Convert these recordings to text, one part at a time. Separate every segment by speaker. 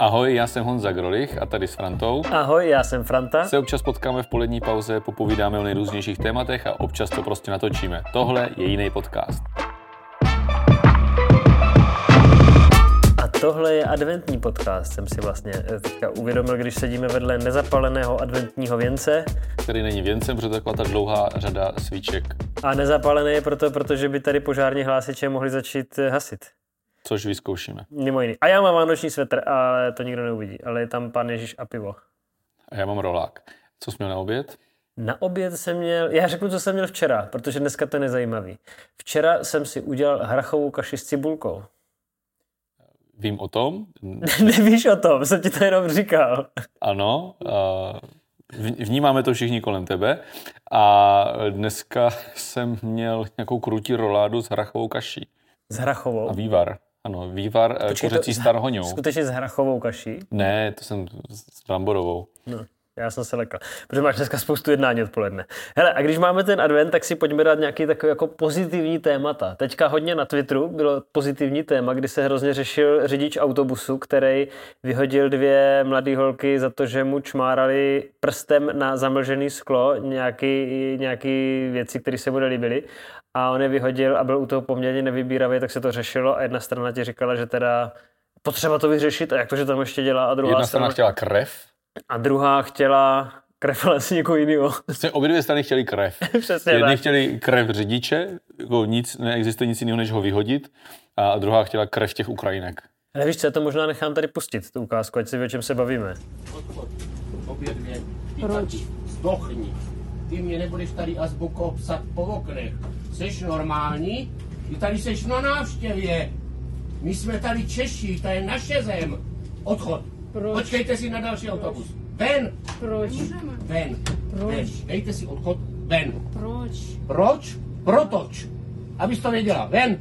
Speaker 1: Ahoj, já jsem Honza Grolich a tady s Frantou
Speaker 2: Ahoj, já jsem Franta.
Speaker 1: se občas potkáme v polední pauze, popovídáme o nejrůznějších tématech a občas to prostě natočíme. Tohle je jiný podcast.
Speaker 2: A tohle je adventní podcast, jsem si vlastně eh, teďka uvědomil, když sedíme vedle nezapaleného adventního věnce.
Speaker 1: Který není věncem, protože to je taková ta dlouhá řada svíček,
Speaker 2: A nezapalený je proto, protože by tady požární hlásiče mohli začít eh, hasit.
Speaker 1: Což vyzkoušíme.
Speaker 2: Mimo jiný. A já mám vánoční svetr, ale to nikdo neuvidí. Ale je tam pan Ježíš a pivo.
Speaker 1: A já mám rolák. Co jsi měl na oběd?
Speaker 2: Na oběd jsem měl, já řeknu, co jsem měl včera, protože dneska to je nezajímavý. Včera jsem si udělal hrachovou kaši s cibulkou.
Speaker 1: Vím o tom,
Speaker 2: Nevíš o tom, jsem ti to jenom říkal.
Speaker 1: ano, vnímáme to všichni kolem tebe. A dneska jsem měl nějakou krutí roládu s hrachovou kaší.
Speaker 2: S hrachovou.
Speaker 1: A vývar. Ano, vývar eh,
Speaker 2: Počkej, to-
Speaker 1: kuřecí s tarhoňou.
Speaker 2: Skutečně s hrachovou kaší.
Speaker 1: Ne, to jsem s bramborovou.
Speaker 2: No, já jsem se lekal, protože máš dneska spoustu jednání odpoledne. Hele, a když máme ten advent, tak si pojďme dát nějaký takový jako pozitivní témata. Teďka hodně na Twitteru bylo pozitivní téma, kdy se hrozně řešil řidič autobusu, který vyhodil dvě mladé holky za to, že mu čmárali prstem na zamlžený sklo nějaký, nějaký věci, které se mu nelíbily. A on je vyhodil a byl u toho poměrně nevybíravý, tak se to řešilo a jedna strana ti říkala, že teda potřeba to vyřešit a jak to, že tam ještě dělá a druhá
Speaker 1: Jedna strana chtěla krev,
Speaker 2: a druhá chtěla krev ale asi někoho jiného.
Speaker 1: Vlastně obě dvě strany chtěli krev.
Speaker 2: Přesně
Speaker 1: Jedni
Speaker 2: tak.
Speaker 1: chtěli krev řidiče, jako nic, neexistuje nic jiného, než ho vyhodit, a druhá chtěla krev těch Ukrajinek.
Speaker 2: Ale víš co, já to možná nechám tady pustit, tu ukázku, ať si ví, o čem se bavíme.
Speaker 3: odchod. Obě dvě. Ty taky zdochni. Ty mě nebudeš tady azbuko psat po oknech. Seš normální? Ty tady seš na návštěvě. My jsme tady Češi, to je naše zem. Odchod.
Speaker 4: Proč?
Speaker 3: Počkejte si na další autobus. Ven,
Speaker 4: Proč?
Speaker 3: ven,
Speaker 4: Proč?
Speaker 3: ven. Dejte si odchod, ven.
Speaker 4: Proč?
Speaker 3: Proč? Protoč. Abys to věděla. Ven.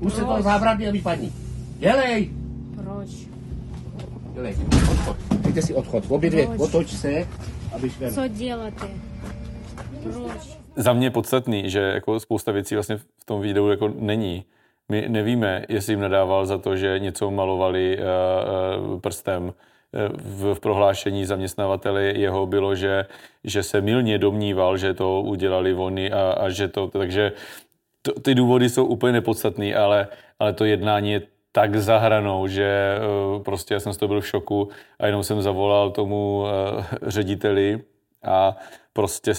Speaker 3: Už se to
Speaker 4: Proč?
Speaker 3: zábradně vypadni. Dělej.
Speaker 4: Proč?
Speaker 3: Dělej. Odchod. Dejte si odchod. Obě dvě.
Speaker 4: Proč?
Speaker 3: Otoč se, abyš ven.
Speaker 4: Co děláte? Proč?
Speaker 1: Za mě je podstatný, že jako spousta věcí vlastně v tom videu jako není. My nevíme, jestli jim nadával za to, že něco malovali uh, uh, prstem. Eh, V, prohlášení zaměstnavateli jeho bylo, že, že se milně domníval, že to udělali oni a, a že to, takže to, ty důvody jsou úplně nepodstatný, ale, ale to jednání je tak za hranou, že prostě já jsem z toho byl v šoku a jenom jsem zavolal tomu řediteli a prostě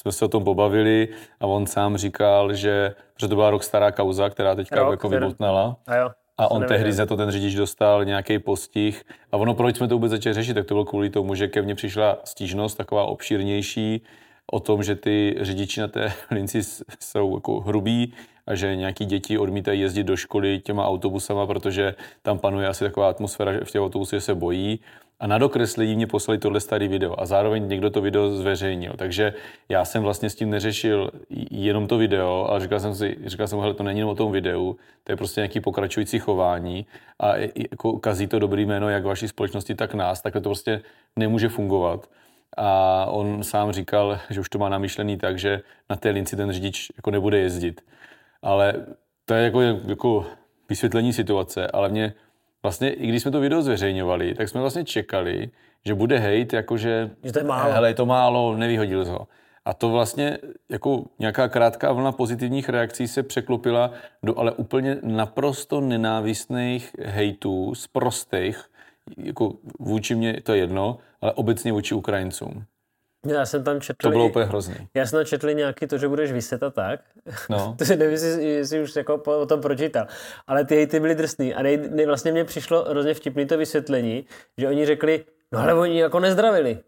Speaker 1: jsme se o tom pobavili a on sám říkal, že, že to byla rok stará kauza, která teďka
Speaker 2: Rok,
Speaker 1: jako vybutnala.
Speaker 2: A jo.
Speaker 1: A on tehdy za to ten řidič dostal nějaký postih. A ono, proč jsme to vůbec začali řešit, tak to bylo kvůli tomu, že ke mně přišla stížnost taková obšírnější o tom, že ty řidiči na té linci jsou jako hrubí a že nějaký děti odmítají jezdit do školy těma autobusama, protože tam panuje asi taková atmosféra že v těch autobusech, se bojí. A na dokreslení mě poslali tohle starý video a zároveň někdo to video zveřejnil. Takže já jsem vlastně s tím neřešil jenom to video, ale říkal jsem si, říkal jsem, hele, to není jenom o tom videu, to je prostě nějaký pokračující chování a jako kazí to dobrý jméno jak vaší společnosti, tak nás, takhle to prostě nemůže fungovat. A on sám říkal, že už to má namyšlený tak, že na té linci ten řidič jako nebude jezdit. Ale to je jako, jako vysvětlení situace, ale mě vlastně, i když jsme to video zveřejňovali, tak jsme vlastně čekali, že bude hejt, jakože
Speaker 2: Že to je málo.
Speaker 1: hele, je to málo, nevyhodil ho. A to vlastně jako nějaká krátká vlna pozitivních reakcí se překlopila do ale úplně naprosto nenávistných hejtů z prostých, jako vůči mě to je jedno, ale obecně vůči Ukrajincům.
Speaker 2: Já jsem tam četl,
Speaker 1: To bylo úplně hrozný.
Speaker 2: já jsem tam četl nějaký to, že budeš vyset a tak.
Speaker 1: No.
Speaker 2: to si nevím, jestli, jestli už jako po, o tom pročítal. Ale ty hejty byly drsný. A nej, nej, vlastně mně přišlo hrozně vtipný to vysvětlení, že oni řekli, no ale oni jako nezdravili.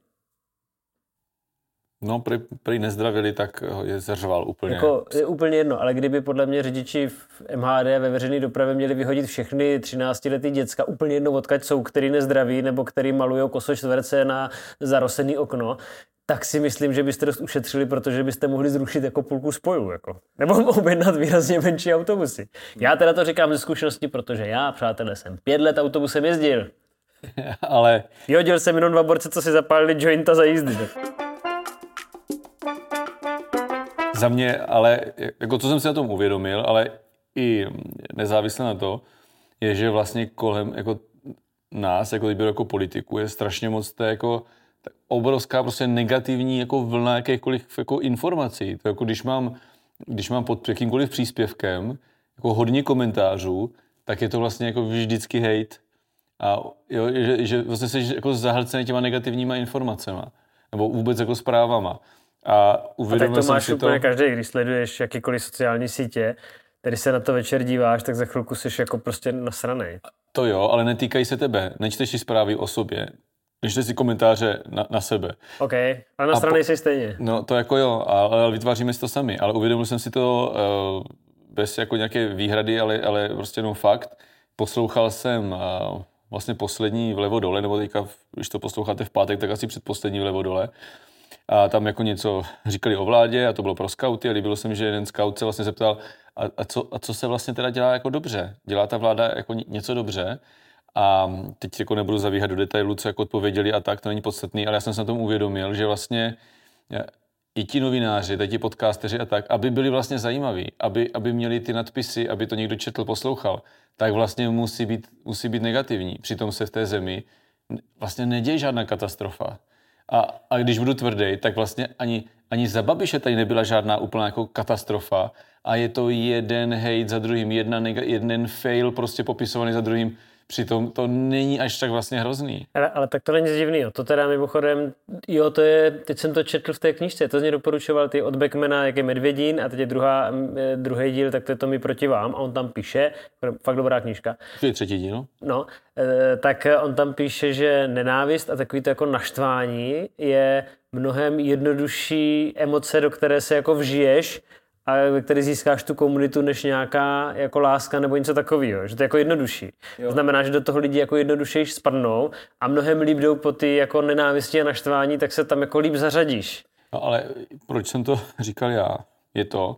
Speaker 1: No, prý, prý nezdravili, tak ho je zařval úplně.
Speaker 2: Jako je úplně jedno, ale kdyby podle mě řidiči v MHD ve veřejné dopravě měli vyhodit všechny 13-letý děcka úplně jedno odkaď jsou, který nezdraví nebo který malují kosočtverce na zarosený okno, tak si myslím, že byste dost ušetřili, protože byste mohli zrušit jako půlku spojů. Jako. Nebo objednat výrazně menší autobusy. Já teda to říkám ze zkušenosti, protože já, přátelé, jsem pět let autobusem jezdil.
Speaker 1: ale
Speaker 2: Vyhodil jsem jenom dva borce, co si zapálili jointa za jízdy.
Speaker 1: Za mě, ale jako co jsem si na tom uvědomil, ale i nezávisle na to, je, že vlastně kolem, jako nás, jako jako politiku, je strašně moc to jako tak obrovská prostě negativní jako vlna jakýchkoliv jako informací. To jako když mám, když mám pod jakýmkoliv příspěvkem jako hodně komentářů, tak je to vlastně jako vždycky hate. A jo, že, že vlastně jsi jako zahlcený těma negativníma informacemi. Nebo vůbec jako zprávama. A
Speaker 2: A tak to máš úplně
Speaker 1: to...
Speaker 2: každý, když sleduješ jakýkoliv sociální sítě, který se na to večer díváš, tak za chvilku jsi jako prostě nasranej.
Speaker 1: To jo, ale netýkají se tebe. Nečteš si zprávy o sobě. Nečteš si komentáře na, na sebe.
Speaker 2: OK, ale nasranej
Speaker 1: po-
Speaker 2: jsi stejně.
Speaker 1: No to jako jo, ale, vytváříme si to sami. Ale uvědomil jsem si to uh, bez jako nějaké výhrady, ale, ale prostě jenom fakt. Poslouchal jsem uh, vlastně poslední vlevo dole, nebo teďka, když to posloucháte v pátek, tak asi předposlední vlevo dole. A tam jako něco říkali o vládě a to bylo pro skauty a líbilo se mi, že jeden scout se vlastně zeptal, a, a, co, a co se vlastně teda dělá jako dobře? Dělá ta vláda jako ně- něco dobře? A teď jako nebudu zavíhat do detailů, co jako odpověděli a tak, to není podstatný, ale já jsem se na tom uvědomil, že vlastně eh, i ti novináři, teď ti podcasteři a tak, aby byli vlastně zajímaví, aby, aby měli ty nadpisy, aby to někdo četl, poslouchal, tak vlastně musí být, musí být negativní. Přitom se v té zemi vlastně neděje žádná katastrofa. A, a když budu tvrdý, tak vlastně ani, ani za Babiše tady nebyla žádná úplná jako katastrofa a je to jeden hate za druhým, jedna jeden fail prostě popisovaný za druhým. Přitom to není až tak vlastně hrozný.
Speaker 2: Ale, ale tak to není nic divného. To teda mimochodem, jo, to je, teď jsem to četl v té knižce, to z mě doporučoval ty od Beckmana, jak je Medvědín a teď je druhá, eh, druhý díl, tak to je to mi proti vám a on tam píše, fakt dobrá knížka,
Speaker 1: To je třetí díl.
Speaker 2: no, eh, tak on tam píše, že nenávist a takový to jako naštvání je mnohem jednodušší emoce, do které se jako vžiješ a ve které získáš tu komunitu, než nějaká jako láska nebo něco takového, že to je jako jednodušší. Jo. To znamená, že do toho lidi jako jednodušeji spadnou a mnohem líp jdou po ty jako nenávisti a naštvání, tak se tam jako líp zařadíš.
Speaker 1: No ale proč jsem to říkal já, je to,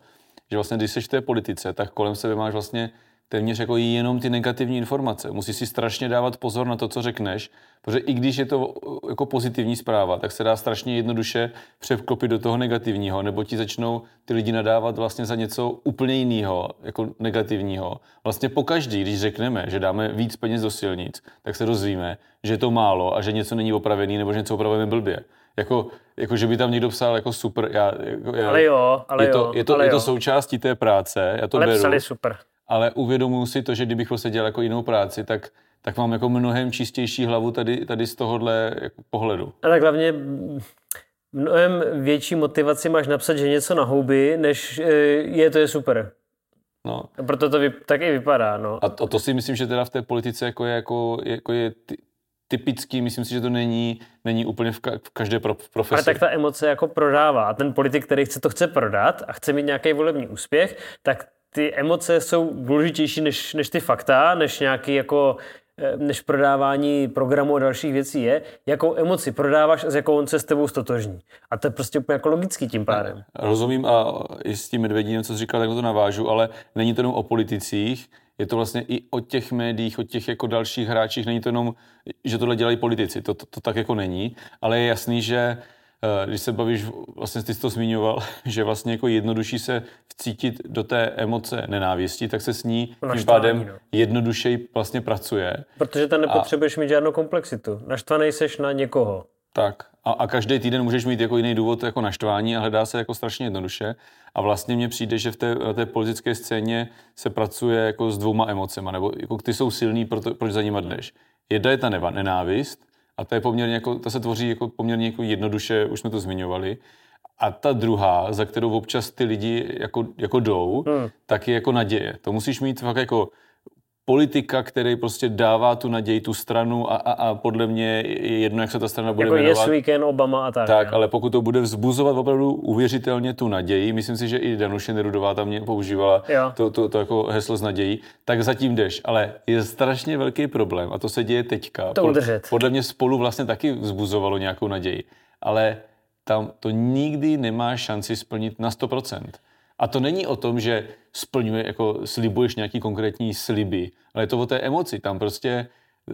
Speaker 1: že vlastně když seš v té politice, tak kolem sebe máš vlastně téměř jako jenom ty negativní informace. Musíš si strašně dávat pozor na to, co řekneš, protože i když je to jako pozitivní zpráva, tak se dá strašně jednoduše převklopit do toho negativního, nebo ti začnou ty lidi nadávat vlastně za něco úplně jiného, jako negativního. Vlastně po každý, když řekneme, že dáme víc peněz do silnic, tak se dozvíme, že je to málo a že něco není opravený, nebo že něco opravujeme blbě. Jako, jako, že by tam někdo psal jako super, já, jako, já,
Speaker 2: Ale jo, ale
Speaker 1: je to,
Speaker 2: jo,
Speaker 1: je to,
Speaker 2: ale
Speaker 1: je to
Speaker 2: jo.
Speaker 1: součástí té práce, já to
Speaker 2: Ale
Speaker 1: beru,
Speaker 2: psali super.
Speaker 1: Ale uvědomuji si to, že kdybych prostě dělal jako jinou práci, tak, tak mám jako mnohem čistější hlavu tady, tady z tohohle jako pohledu.
Speaker 2: A tak hlavně mnohem větší motivaci máš napsat, že něco na houby, než eh, je to je super.
Speaker 1: No.
Speaker 2: A proto to vy, tak i vypadá, no.
Speaker 1: A to, to si myslím, že teda v té politice jako je, jako, jako je ty, typický, myslím si, že to není, není úplně v, ka, v každé pro, profesi.
Speaker 2: Ale tak ta emoce jako prodává. A ten politik, který chce to chce prodat a chce mít nějaký volební úspěch, tak ty emoce jsou důležitější než, než ty fakta, než nějaký jako eh, než prodávání programu a dalších věcí je, jakou emoci prodáváš a s jakou on se s tebou stotožní. A to je prostě úplně jako logický tím pádem.
Speaker 1: Rozumím a i s tím Medvedím, co jsi říkal, tak to navážu, ale není to jenom o politicích, je to vlastně i o těch médiích, o těch jako dalších hráčích, není to jenom, že tohle dělají politici, to, to, to tak jako není, ale je jasný, že když se bavíš, vlastně ty jsi to zmiňoval, že vlastně jako jednodušší se vcítit do té emoce nenávisti, tak se s ní tím pádem
Speaker 2: no.
Speaker 1: jednodušeji vlastně pracuje.
Speaker 2: Protože tam nepotřebuješ mít žádnou komplexitu. Naštvaný seš na někoho.
Speaker 1: Tak. A, a každý týden můžeš mít jako jiný důvod jako naštvání a hledá se jako strašně jednoduše. A vlastně mně přijde, že v té, na té politické scéně se pracuje jako s dvouma emocema, nebo jako ty jsou silný, proto, proč za nima jdeš. Jedna je ta nenávist, a ta je poměrně jako, ta se tvoří jako poměrně jako jednoduše, už jsme to zmiňovali. A ta druhá, za kterou občas ty lidi jako, jako jdou, hmm. tak je jako naděje. To musíš mít fakt jako politika, který prostě dává tu naději, tu stranu a, a, a podle mě je jedno, jak se ta strana bude
Speaker 2: Jako
Speaker 1: jmenovat.
Speaker 2: Yes Weekend, Obama a tak.
Speaker 1: Tak,
Speaker 2: jo.
Speaker 1: ale pokud to bude vzbuzovat opravdu uvěřitelně tu naději, myslím si, že i Danuše Nerudová tam mě používala
Speaker 2: Jo.
Speaker 1: to, to, to, jako heslo s nadějí, tak zatím jdeš. Ale je strašně velký problém a to se děje teďka.
Speaker 2: To udržet.
Speaker 1: Podle mě spolu vlastně taky vzbuzovalo nějakou naději. Ale tam to nikdy nemá šanci splnit na 100%. A to není o tom, že splňuje, jako slibuješ nějaký konkrétní sliby, ale je to o té emoci. Tam prostě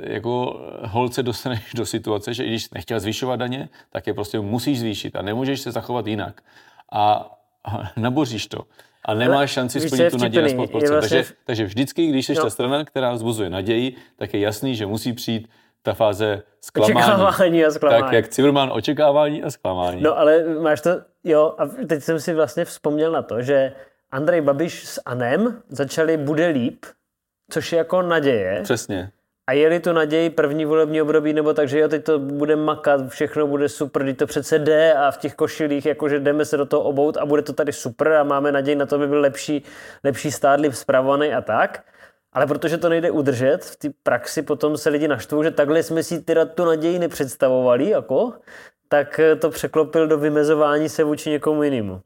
Speaker 1: jako holce dostaneš do situace, že i když nechtěl zvyšovat daně, tak je prostě musíš zvýšit a nemůžeš se zachovat jinak. A, a naboříš to. A nemáš šanci
Speaker 2: víš, co
Speaker 1: splnit tu naději na
Speaker 2: vtipný?
Speaker 1: 100%.
Speaker 2: Je vlastně-
Speaker 1: Takže, takže vždycky, když jsi
Speaker 2: No.
Speaker 1: ta strana, která vzbuzuje naději, tak je jasný, že musí přijít ta fáze zklamání.
Speaker 2: Očekávání a zklamání.
Speaker 1: Tak jak Civilman očekávání a zklamání.
Speaker 2: No ale máš to, jo, a teď jsem si vlastně vzpomněl na to, že Andrej Babiš s Anem začali bude líp, což je jako naděje.
Speaker 1: Přesně.
Speaker 2: A jeli tu naději první volební období, nebo takže jo, teď to bude makat, všechno bude super, teď to přece jde a v těch košilích, jakože jdeme se do toho obout a bude to tady super a máme naději na to, aby byl lepší, lepší stát, líp spravovaný a tak. Ale protože to nejde udržet, v té praxi potom se lidi naštvou, že takhle jsme si teda tu naději nepředstavovali, jako, tak to překlopil do vymezování se vůči někomu jinému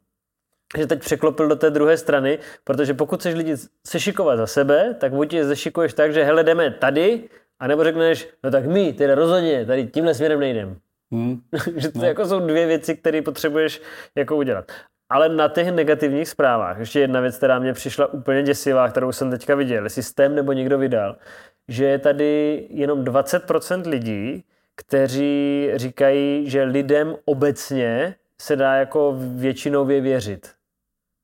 Speaker 2: že teď překlopil do té druhé strany, protože pokud chceš lidi sešikovat za sebe, tak buď je zešikuješ tak, že hele, jdeme tady, anebo řekneš, no tak my, teda rozhodně, tady tímhle směrem nejdem.
Speaker 1: Hmm.
Speaker 2: že to no. jako jsou dvě věci, které potřebuješ jako udělat. Ale na těch negativních zprávách, ještě jedna věc, která mě přišla úplně děsivá, kterou jsem teďka viděl, systém nebo někdo vydal, že je tady jenom 20% lidí, kteří říkají, že lidem obecně se dá jako většinově věřit.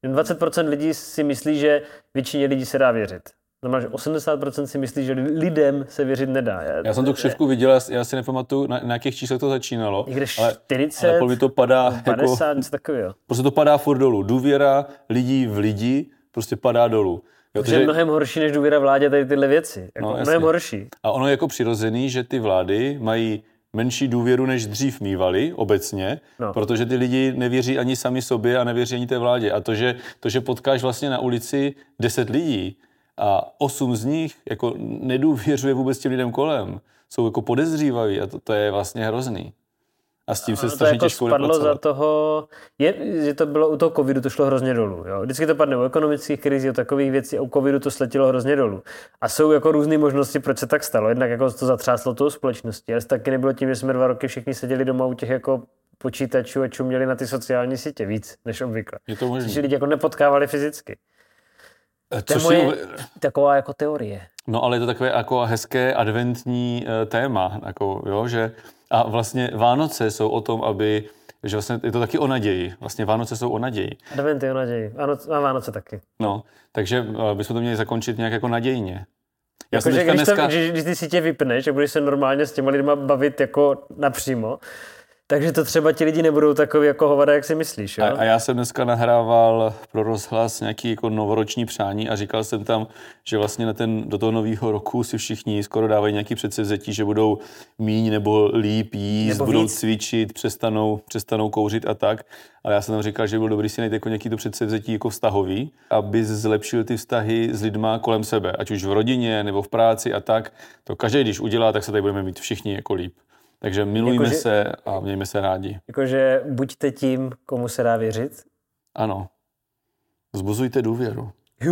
Speaker 2: 20% lidí si myslí, že většině lidí se dá věřit. Znamená, že 80% si myslí, že lidem se věřit nedá.
Speaker 1: Já, já jsem tu křivku viděl, já si nepamatuju, na, na jakých číslech to začínalo.
Speaker 2: Někde 40,
Speaker 1: ale, ale to padá
Speaker 2: 50, jako, něco takového.
Speaker 1: Prostě to padá furt dolů. Důvěra lidí v lidi prostě padá dolů.
Speaker 2: Jo, to je mnohem horší než důvěra vládě tady tyhle věci. Jako no, mnohem horší.
Speaker 1: A ono je jako přirozený, že ty vlády mají menší důvěru, než dřív mývali obecně, no. protože ty lidi nevěří ani sami sobě a nevěří ani té vládě. A to, že, to, že potkáš vlastně na ulici deset lidí a osm z nich jako nedůvěřuje vůbec těm lidem kolem, jsou jako podezřívaví a to, to je vlastně hrozný. A s tím se strašně
Speaker 2: jako
Speaker 1: těžko
Speaker 2: spadlo za toho, je, že to bylo u toho covidu, to šlo hrozně dolů. Jo? Vždycky to padne u ekonomických krizí, o takových věcí, a u covidu to sletilo hrozně dolů. A jsou jako různé možnosti, proč se tak stalo. Jednak jako to zatřáslo tou společností, ale taky nebylo tím, že jsme dva roky všichni seděli doma u těch jako počítačů a čuměli na ty sociální sítě víc než obvykle.
Speaker 1: Je to možné.
Speaker 2: Lidi jako nepotkávali fyzicky.
Speaker 1: Eh,
Speaker 2: to je moje taková jako teorie.
Speaker 1: No ale je to takové jako hezké adventní uh, téma, jako, jo, že a vlastně Vánoce jsou o tom, aby, že vlastně je to taky o naději. Vlastně Vánoce jsou o naději.
Speaker 2: Advent je o naději. A Vánoce taky.
Speaker 1: No, takže uh, bychom to měli zakončit nějak jako nadějně. Já
Speaker 2: jako, že když, dneska... to, když, když ty si tě vypneš a budeš se normálně s těma lidma bavit jako napřímo, takže to třeba ti lidi nebudou takový jako hovada, jak si myslíš, jo?
Speaker 1: A, a já jsem dneska nahrával pro rozhlas nějaký jako novoroční přání a říkal jsem tam, že vlastně na ten, do toho nového roku si všichni skoro dávají nějaký předsevzetí, že budou míň nebo líp jíst, nebo budou víc. cvičit, přestanou, přestanou kouřit a tak. Ale já jsem tam říkal, že by bylo dobrý si najít jako nějaký to předsevzetí jako vztahový, aby zlepšil ty vztahy s lidma kolem sebe, ať už v rodině nebo v práci a tak. To každý, když udělá, tak se tady budeme mít všichni jako líp. Takže milujme jako, se a mějme se rádi.
Speaker 2: Jakože buďte tím, komu se dá věřit?
Speaker 1: Ano. Zbuzujte důvěru.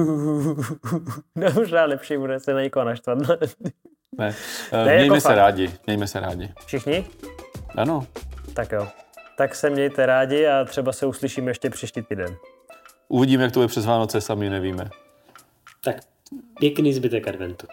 Speaker 2: no, možná lepší bude se na někoho naštvat.
Speaker 1: ne, ne mějme jako se fakt. rádi. Mějme se rádi.
Speaker 2: Všichni?
Speaker 1: Ano.
Speaker 2: Tak jo. Tak se mějte rádi a třeba se uslyšíme ještě příští týden.
Speaker 1: Uvidíme, jak to je přes Vánoce, sami nevíme.
Speaker 2: Tak, pěkný zbytek adventu.